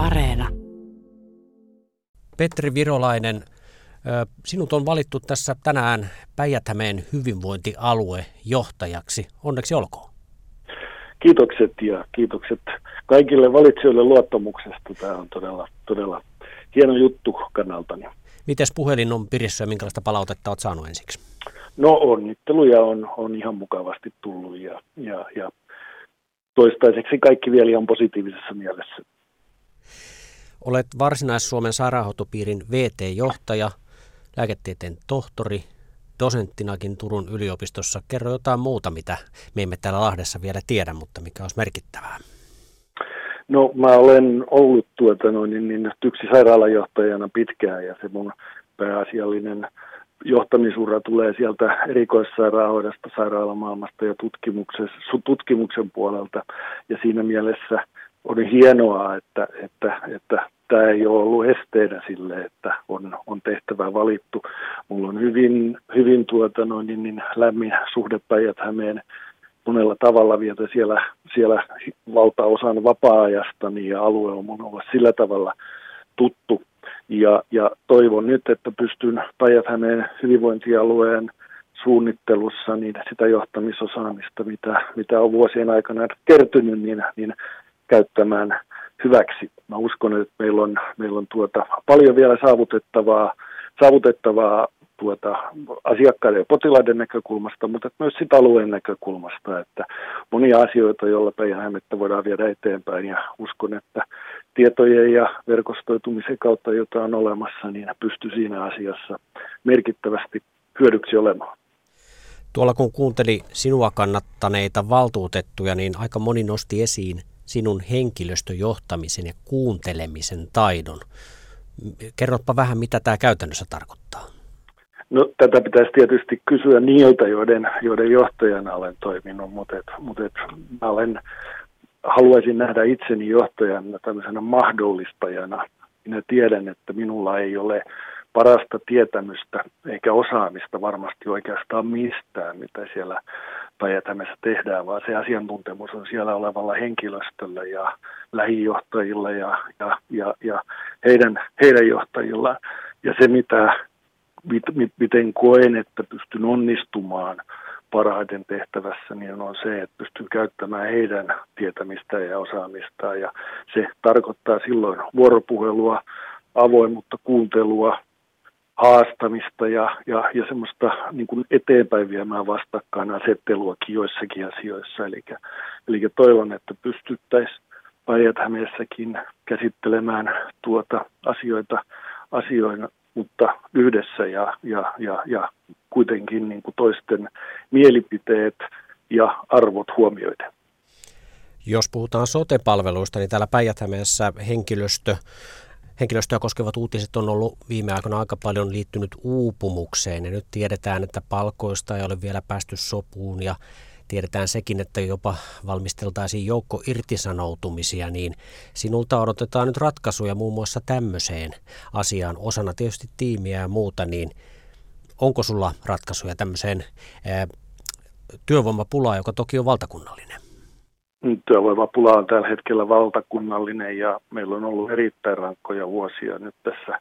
Areena. Petri Virolainen, sinut on valittu tässä tänään päijät hyvinvointialue johtajaksi. Onneksi olkoon. Kiitokset ja kiitokset kaikille valitsijoille luottamuksesta. Tämä on todella, todella hieno juttu kannaltani. Mites puhelin on pirissä ja minkälaista palautetta olet saanut ensiksi? No onnitteluja on, on ihan mukavasti tullut ja, ja, ja toistaiseksi kaikki vielä ihan positiivisessa mielessä. Olet Varsinais-Suomen sairaanhoitopiirin VT-johtaja, lääketieteen tohtori, dosenttinakin Turun yliopistossa. Kerro jotain muuta, mitä me emme täällä Lahdessa vielä tiedä, mutta mikä olisi merkittävää. No mä olen ollut tuota, noin, niin, niin, yksi sairaalajohtajana pitkään ja se mun pääasiallinen johtamisura tulee sieltä erikoissairaanhoidosta, sairaalamaailmasta ja tutkimuksen puolelta. Ja siinä mielessä on hienoa, että, että, että tämä ei ole ollut esteenä sille, että on, on tehtävä valittu. Mulla on hyvin, hyvin tuota, noin, niin, niin lämmin suhde Päijät-Hämeen monella tavalla vietä siellä, siellä valtaosan vapaa-ajastani ja alue on mun ollut sillä tavalla tuttu. Ja, ja toivon nyt, että pystyn päijät hyvinvointialueen suunnittelussa niin sitä johtamisosaamista, mitä, mitä on vuosien aikana kertynyt, niin, niin käyttämään hyväksi. Mä uskon, että meillä on, meillä on tuota, paljon vielä saavutettavaa, saavutettavaa tuota, asiakkaiden ja potilaiden näkökulmasta, mutta myös sitä alueen näkökulmasta, että monia asioita, joilla Päijänhämettä voidaan viedä eteenpäin ja uskon, että tietojen ja verkostoitumisen kautta, jota on olemassa, niin pystyy siinä asiassa merkittävästi hyödyksi olemaan. Tuolla kun kuunteli sinua kannattaneita valtuutettuja, niin aika moni nosti esiin sinun henkilöstöjohtamisen ja kuuntelemisen taidon. Kerropa vähän, mitä tämä käytännössä tarkoittaa. No, tätä pitäisi tietysti kysyä niiltä, joiden, joiden johtajana olen toiminut, mutta, et, mutta et, mä olen, haluaisin nähdä itseni johtajana tämmöisenä mahdollistajana. Minä tiedän, että minulla ei ole parasta tietämystä eikä osaamista varmasti oikeastaan mistään, mitä siellä päijät tehdään, vaan se asiantuntemus on siellä olevalla henkilöstöllä ja lähijohtajilla ja, ja, ja, ja heidän, heidän johtajilla. Ja se, mitä, mit, mit, miten koen, että pystyn onnistumaan parhaiten tehtävässä, niin on se, että pystyn käyttämään heidän tietämistään ja osaamistaan. Ja se tarkoittaa silloin vuoropuhelua, avoimuutta, kuuntelua, haastamista ja, ja, ja semmoista niin kuin eteenpäin viemään asetteluakin joissakin asioissa. Eli, eli toivon, että pystyttäisiin päijät käsittelemään tuota asioita, asioina, mutta yhdessä ja, ja, ja, ja kuitenkin niin kuin toisten mielipiteet ja arvot huomioiden. Jos puhutaan sote-palveluista, niin täällä päijät henkilöstö henkilöstöä koskevat uutiset on ollut viime aikoina aika paljon liittynyt uupumukseen ja nyt tiedetään, että palkoista ei ole vielä päästy sopuun ja tiedetään sekin, että jopa valmisteltaisiin joukko irtisanoutumisia, niin sinulta odotetaan nyt ratkaisuja muun muassa tämmöiseen asiaan, osana tietysti tiimiä ja muuta, niin onko sulla ratkaisuja tämmöiseen työvoimapulaan, joka toki on valtakunnallinen? Työvoimapula on tällä hetkellä valtakunnallinen ja meillä on ollut erittäin rankkoja vuosia nyt tässä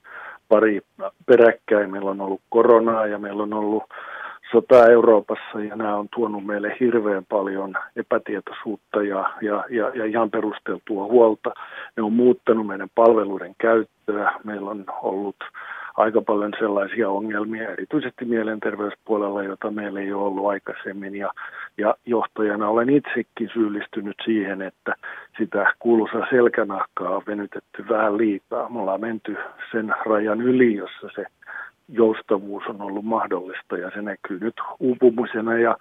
pari peräkkäin. Meillä on ollut koronaa ja meillä on ollut sota Euroopassa ja nämä on tuonut meille hirveän paljon epätietoisuutta ja, ja, ja, ja ihan perusteltua huolta. Ne on muuttanut meidän palveluiden käyttöä. Meillä on ollut aika paljon sellaisia ongelmia, erityisesti mielenterveyspuolella, jota meillä ei ole ollut aikaisemmin. Ja, ja johtajana olen itsekin syyllistynyt siihen, että sitä kuuluisaa selkänahkaa on venytetty vähän liikaa. Me ollaan menty sen rajan yli, jossa se joustavuus on ollut mahdollista ja se näkyy nyt uupumisena ja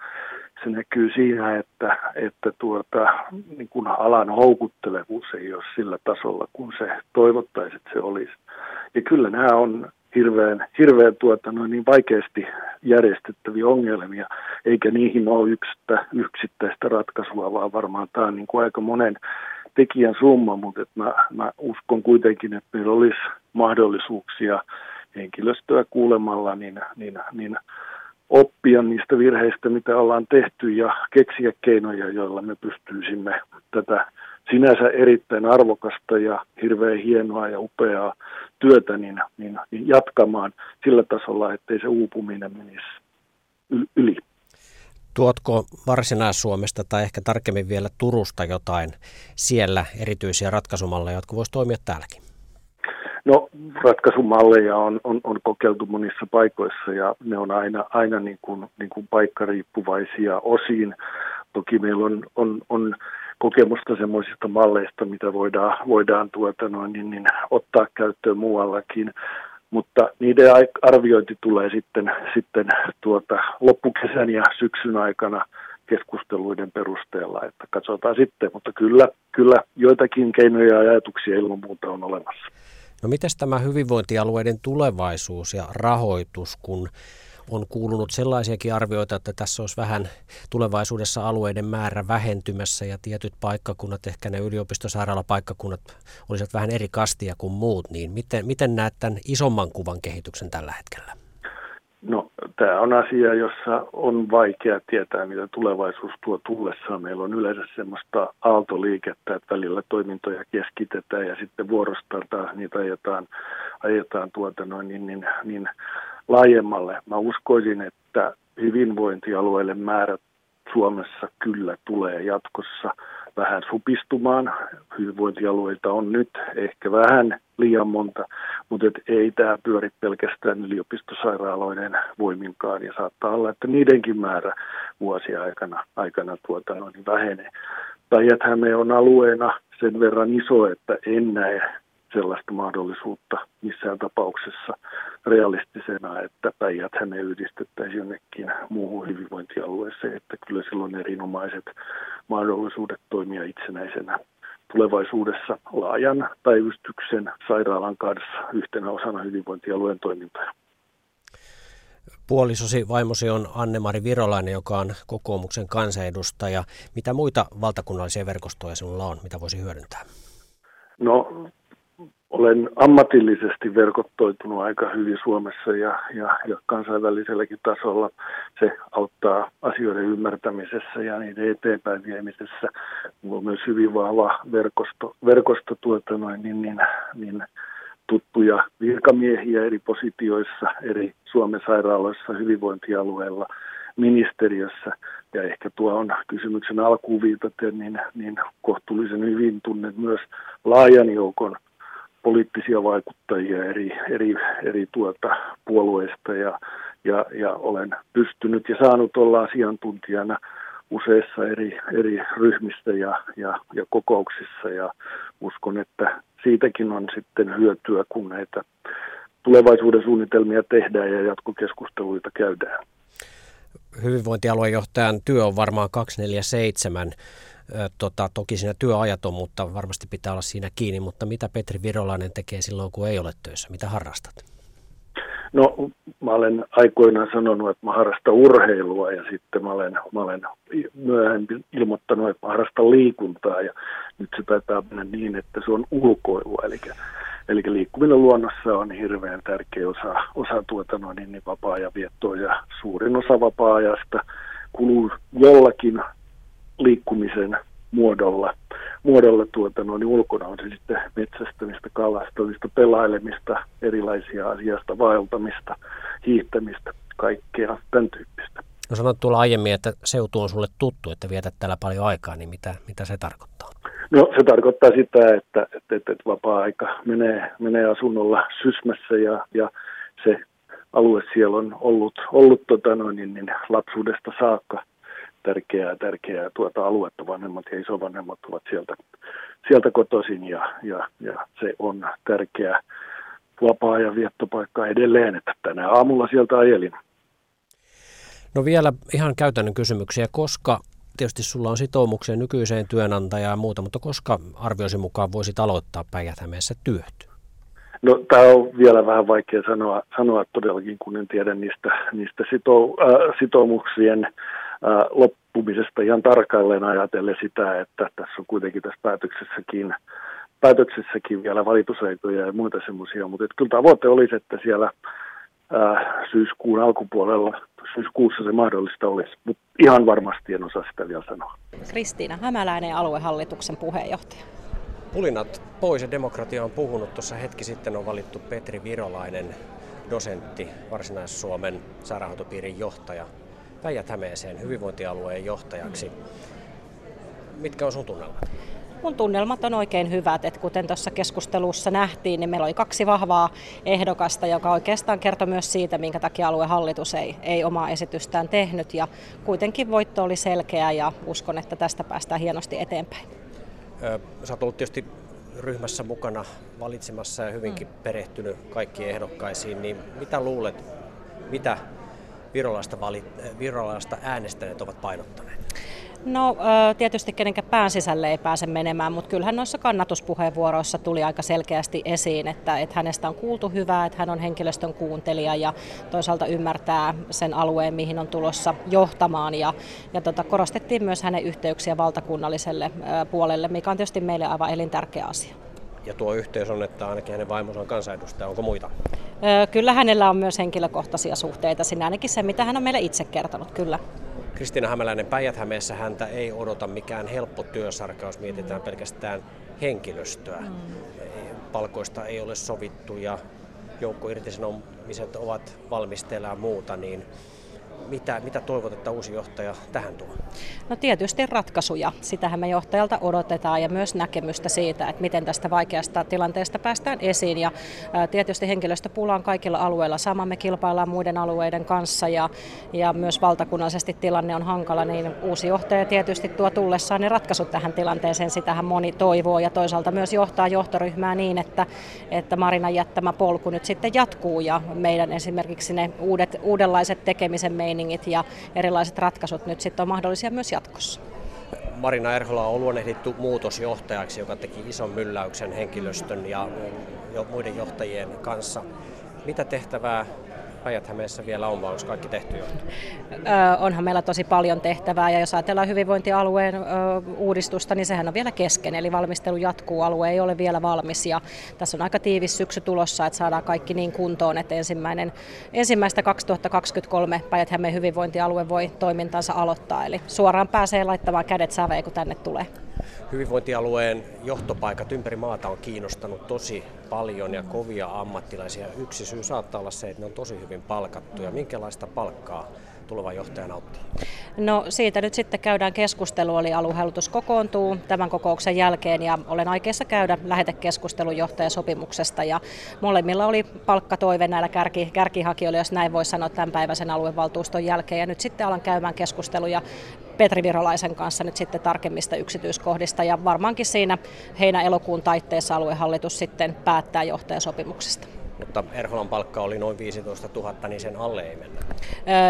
se näkyy siinä, että, että tuota, niin kun alan houkuttelevuus ei ole sillä tasolla, kun se toivottaisi, että se olisi. Ja kyllä nämä on hirveän, hirveän tuota, noin niin vaikeasti järjestettäviä ongelmia, eikä niihin ole yksittä, yksittäistä ratkaisua, vaan varmaan tämä on niin kuin aika monen tekijän summa, mutta että mä, mä uskon kuitenkin, että meillä olisi mahdollisuuksia henkilöstöä kuulemalla niin, niin, niin oppia niistä virheistä, mitä ollaan tehty ja keksiä keinoja, joilla me pystyisimme tätä sinänsä erittäin arvokasta ja hirveän hienoa ja upeaa työtä niin, niin, niin jatkamaan sillä tasolla, ettei se uupuminen menisi yli. Tuotko Varsinais-Suomesta tai ehkä tarkemmin vielä Turusta jotain siellä erityisiä ratkaisumalleja, jotka voisi toimia täälläkin? No ratkaisumalleja on, on, on kokeiltu monissa paikoissa ja ne on aina, aina niin kuin, niin kuin paikkariippuvaisia osiin. Toki meillä on, on, on kokemusta semmoisista malleista, mitä voidaan, voidaan tuota noin, niin, niin, ottaa käyttöön muuallakin. Mutta niiden arviointi tulee sitten, sitten tuota, loppukesän ja syksyn aikana keskusteluiden perusteella, että katsotaan sitten, mutta kyllä, kyllä joitakin keinoja ja ajatuksia ilman muuta on olemassa. No miten tämä hyvinvointialueiden tulevaisuus ja rahoitus, kun on kuulunut sellaisiakin arvioita, että tässä olisi vähän tulevaisuudessa alueiden määrä vähentymässä ja tietyt paikkakunnat, ehkä ne yliopistosairaalapaikkakunnat olisivat vähän eri kastia kuin muut, niin miten, miten näet tämän isomman kuvan kehityksen tällä hetkellä? Tämä on asia, jossa on vaikea tietää, mitä tulevaisuus tuo tullessaan. Meillä on yleensä semmoista aaltoliikettä, että välillä toimintoja keskitetään ja sitten vuorostaan niitä ajetaan, ajetaan tuota noin, niin, niin, niin laajemmalle. Mä uskoisin, että hyvinvointialueille määrät Suomessa kyllä tulee jatkossa vähän supistumaan. Hyvinvointialueita on nyt ehkä vähän liian monta, mutta et ei tämä pyöri pelkästään yliopistosairaaloiden voiminkaan ja saattaa olla, että niidenkin määrä vuosia aikana, aikana tuota, niin vähenee. päijät on alueena sen verran iso, että en näe sellaista mahdollisuutta missään tapauksessa realistisena, että päijät hänen yhdistettäisiin jonnekin muuhun hyvinvointialueeseen, että kyllä silloin erinomaiset mahdollisuudet toimia itsenäisenä tulevaisuudessa laajan päivystyksen sairaalan kanssa yhtenä osana hyvinvointialueen toimintaa. Puolisosi vaimosi on Anne-Mari Virolainen, joka on kokoomuksen kansanedustaja. Mitä muita valtakunnallisia verkostoja sinulla on, mitä voisi hyödyntää? No olen ammatillisesti verkottoitunut aika hyvin Suomessa ja, ja, ja kansainväliselläkin tasolla. Se auttaa asioiden ymmärtämisessä ja niiden eteenpäin viemisessä. Minulla on myös hyvin vahva verkosto, verkosto tuota noin, niin, niin, niin tuttuja virkamiehiä eri positioissa, eri Suomen sairaaloissa, hyvinvointialueilla, ministeriössä. Ja ehkä tuo on kysymyksen alkuun viitaten, niin, niin kohtuullisen hyvin tunnet myös laajan joukon – poliittisia vaikuttajia eri, eri, eri tuota puolueista ja, ja, ja olen pystynyt ja saanut olla asiantuntijana useissa eri, eri ryhmistä ja, ja, ja kokouksissa ja uskon, että siitäkin on sitten hyötyä, kun näitä tulevaisuuden suunnitelmia tehdään ja jatkokeskusteluita käydään. Hyvinvointialuejohtajan työ on varmaan 247 Tota, toki siinä työajat on, mutta varmasti pitää olla siinä kiinni. Mutta mitä Petri Virolainen tekee silloin, kun ei ole töissä? Mitä harrastat? No, mä olen aikoinaan sanonut, että mä harrastan urheilua ja sitten mä olen, mä olen myöhemmin ilmoittanut, että mä harrastan liikuntaa ja nyt se taitaa mennä niin, että se on ulkoilua. Eli, eli liikkuminen luonnossa on hirveän tärkeä osa, osa tuota noin, niin vapaa-ajan viettoa ja suurin osa vapaa-ajasta kuluu jollakin liikkumisen muodolla, muodolla tuota, no, niin ulkona on se sitten metsästämistä, kalastamista, pelailemista, erilaisia asiasta, vaeltamista, hiihtämistä, kaikkea tämän tyyppistä. No sanoit tuolla aiemmin, että seutu on sulle tuttu, että vietät täällä paljon aikaa, niin mitä, mitä se tarkoittaa? No se tarkoittaa sitä, että, että, että, että vapaa-aika menee, menee asunnolla Sysmässä ja, ja se alue siellä on ollut, ollut tota noin, niin, niin lapsuudesta saakka tärkeää, tärkeää tuota aluetta. Vanhemmat ja isovanhemmat ovat sieltä, sieltä kotoisin ja, ja, ja se on tärkeä vapaa-ajan viettopaikka edelleen, että tänä aamulla sieltä ajelin. No vielä ihan käytännön kysymyksiä, koska tietysti sulla on sitoumuksia nykyiseen työnantajaan ja muuta, mutta koska arvioisi mukaan voisit aloittaa päijät työt? No tämä on vielä vähän vaikea sanoa, sanoa todellakin, kun en tiedä niistä, niistä sito, äh, sitoumuksien loppumisesta ihan tarkalleen ajatellen sitä, että tässä on kuitenkin tässä päätöksessäkin, päätöksessäkin vielä valitusaikoja ja muita semmoisia, mutta kyllä tavoite olisi, että siellä ää, syyskuun alkupuolella syyskuussa se mahdollista olisi, mutta ihan varmasti en osaa sitä vielä sanoa. Kristiina Hämäläinen, aluehallituksen puheenjohtaja. Pulinat pois ja demokratia on puhunut. Tuossa hetki sitten on valittu Petri Virolainen, dosentti, Varsinais-Suomen sairaanhoitopiirin johtaja, Päijät-Hämeeseen hyvinvointialueen johtajaksi. Mitkä on sun tunnelmat? Mun tunnelmat on oikein hyvät, että kuten tuossa keskustelussa nähtiin, niin meillä oli kaksi vahvaa ehdokasta, joka oikeastaan kertoi myös siitä, minkä takia aluehallitus ei, ei omaa esitystään tehnyt. Ja kuitenkin voitto oli selkeä ja uskon, että tästä päästään hienosti eteenpäin. Sä oot ollut tietysti ryhmässä mukana valitsemassa ja hyvinkin mm. perehtynyt kaikkiin ehdokkaisiin, niin mitä luulet, mitä virolaista, valit, virolaista äänestäneet ovat painottaneet? No tietysti kenenkään pään sisälle ei pääse menemään, mutta kyllähän noissa kannatuspuheenvuoroissa tuli aika selkeästi esiin, että, että hänestä on kuultu hyvää, että hän on henkilöstön kuuntelija ja toisaalta ymmärtää sen alueen, mihin on tulossa johtamaan. Ja, ja tota, korostettiin myös hänen yhteyksiä valtakunnalliselle puolelle, mikä on tietysti meille aivan elintärkeä asia. Ja tuo yhteys on, että ainakin hänen vaimonsa on kansanedustaja. Onko muita? Kyllä hänellä on myös henkilökohtaisia suhteita sinä, ainakin se, mitä hän on meille itse kertonut, kyllä. Kristiina Hämäläinen päijät häntä ei odota mikään helppo työsarka, jos mietitään pelkästään henkilöstöä. Mm. Palkoista ei ole sovittu ja joukko irtisanomiset ovat valmisteilla ja muuta, niin mitä, mitä toivot, että uusi johtaja tähän tuo? No tietysti ratkaisuja. Sitähän me johtajalta odotetaan ja myös näkemystä siitä, että miten tästä vaikeasta tilanteesta päästään esiin. Ja tietysti henkilöstöpula on kaikilla alueilla. Sama me kilpaillaan muiden alueiden kanssa ja, ja myös valtakunnallisesti tilanne on hankala, niin uusi johtaja tietysti tuo tullessaan ne ratkaisut tähän tilanteeseen. Sitähän moni toivoo ja toisaalta myös johtaa johtoryhmää niin, että, että Marinan jättämä polku nyt sitten jatkuu ja meidän esimerkiksi ne uudet, uudenlaiset tekemisen meiningit ja erilaiset ratkaisut nyt sitten on mahdollisia myös jatkossa. Marina Erhola on luonnehdittu muutosjohtajaksi, joka teki ison mylläyksen henkilöstön ja muiden johtajien kanssa. Mitä tehtävää päijät vielä on, vai onko kaikki tehty jo? onhan meillä tosi paljon tehtävää ja jos ajatellaan hyvinvointialueen ö, uudistusta, niin sehän on vielä kesken, eli valmistelu jatkuu, alue ei ole vielä valmis ja tässä on aika tiivis syksy tulossa, että saadaan kaikki niin kuntoon, että ensimmäinen, ensimmäistä 2023 päijät hyvinvointialue voi toimintansa aloittaa, eli suoraan pääsee laittamaan kädet säveen, kun tänne tulee hyvinvointialueen johtopaikat ympäri maata on kiinnostanut tosi paljon ja kovia ammattilaisia. Yksi syy saattaa olla se, että ne on tosi hyvin palkattuja. Minkälaista palkkaa tuleva johtaja nauttii? No siitä nyt sitten käydään keskustelua, eli aluehallitus kokoontuu tämän kokouksen jälkeen ja olen aikeissa käydä lähetekeskustelun johtajasopimuksesta ja molemmilla oli palkkatoive näillä kärki, kärkihakijoilla, jos näin voi sanoa tämän päiväisen aluevaltuuston jälkeen ja nyt sitten alan käymään keskusteluja Petri Virolaisen kanssa nyt sitten tarkemmista yksityiskohdista ja varmaankin siinä heinä-elokuun taitteessa aluehallitus sitten päättää johtajasopimuksesta mutta Erholan palkka oli noin 15 000, niin sen alle ei mennä.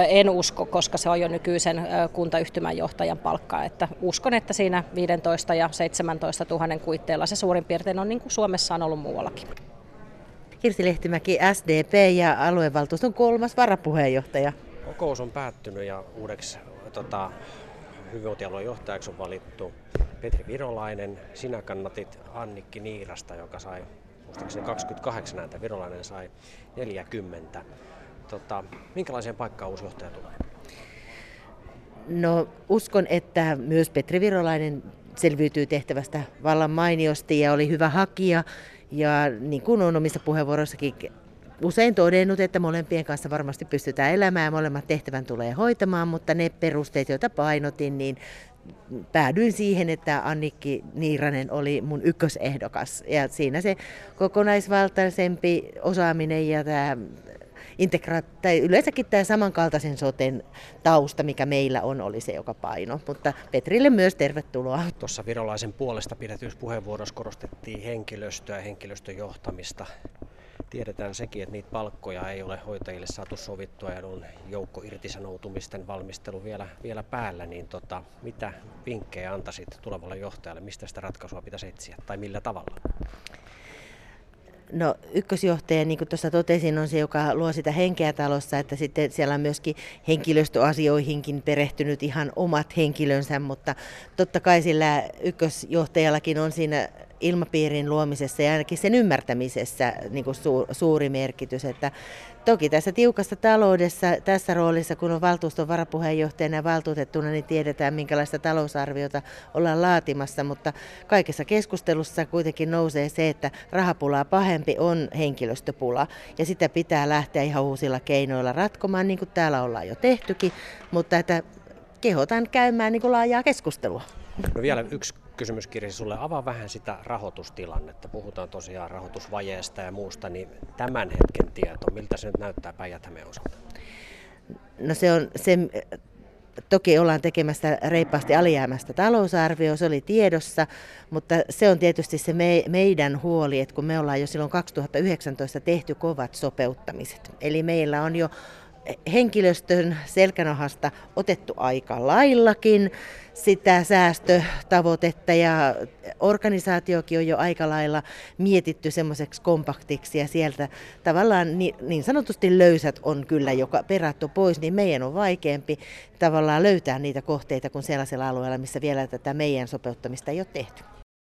En usko, koska se on jo nykyisen kuntayhtymän johtajan palkka. Että uskon, että siinä 15 ja 17 000 kuitteilla se suurin piirtein on niin kuin Suomessa on ollut muuallakin. Kirsi Lehtimäki, SDP ja aluevaltuuston kolmas varapuheenjohtaja. Kokous on päättynyt ja uudeksi tota, hyvinvointialueen johtajaksi on valittu Petri Virolainen. Sinä kannatit Annikki Niirasta, joka sai muistaakseni 28 ääntä, Virolainen sai 40. Tota, minkälaiseen paikkaan uusi johtaja tulee? No uskon, että myös Petri Virolainen selviytyy tehtävästä vallan mainiosti ja oli hyvä hakija. Ja niin kuin on omissa puheenvuoroissakin usein todennut, että molempien kanssa varmasti pystytään elämään ja molemmat tehtävän tulee hoitamaan, mutta ne perusteet, joita painotin, niin päädyin siihen, että Annikki Niiranen oli mun ykkösehdokas. Ja siinä se kokonaisvaltaisempi osaaminen ja tämä integra- tai yleensäkin tämä samankaltaisen soten tausta, mikä meillä on, oli se, joka paino. Mutta Petrille myös tervetuloa. Tuossa virolaisen puolesta pidetyssä puheenvuorossa korostettiin henkilöstöä ja henkilöstön johtamista tiedetään sekin, että niitä palkkoja ei ole hoitajille saatu sovittua ja on joukko irtisanoutumisten valmistelu vielä, vielä päällä, niin tota, mitä vinkkejä antaisit tulevalle johtajalle, mistä sitä ratkaisua pitäisi etsiä tai millä tavalla? No ykkösjohtaja, niin kuin tuossa totesin, on se, joka luo sitä henkeä talossa, että sitten siellä on myöskin henkilöstöasioihinkin perehtynyt ihan omat henkilönsä, mutta totta kai sillä ykkösjohtajallakin on siinä ilmapiirin luomisessa ja ainakin sen ymmärtämisessä niin kuin su, suuri merkitys. Että toki tässä tiukassa taloudessa, tässä roolissa, kun on valtuuston varapuheenjohtajana ja valtuutettuna, niin tiedetään, minkälaista talousarviota ollaan laatimassa, mutta kaikessa keskustelussa kuitenkin nousee se, että rahapulaa pahempi on henkilöstöpula, ja sitä pitää lähteä ihan uusilla keinoilla ratkomaan, niin kuin täällä ollaan jo tehtykin, mutta että kehotan käymään niin kuin laajaa keskustelua. No vielä yksi kysymys Kirsi sulle. Avaa vähän sitä rahoitustilannetta. Puhutaan tosiaan rahoitusvajeesta ja muusta, niin tämän hetken tieto, miltä se nyt näyttää päijät osalta? No se on se, toki ollaan tekemässä reippaasti alijäämästä talousarvio, se oli tiedossa, mutta se on tietysti se me, meidän huoli, että kun me ollaan jo silloin 2019 tehty kovat sopeuttamiset. Eli meillä on jo henkilöstön selkänahasta otettu aika laillakin sitä säästötavoitetta ja organisaatiokin on jo aika lailla mietitty semmoiseksi kompaktiksi ja sieltä tavallaan niin, niin sanotusti löysät on kyllä joka perattu pois, niin meidän on vaikeampi tavallaan löytää niitä kohteita kuin sellaisella alueella, missä vielä tätä meidän sopeuttamista ei ole tehty.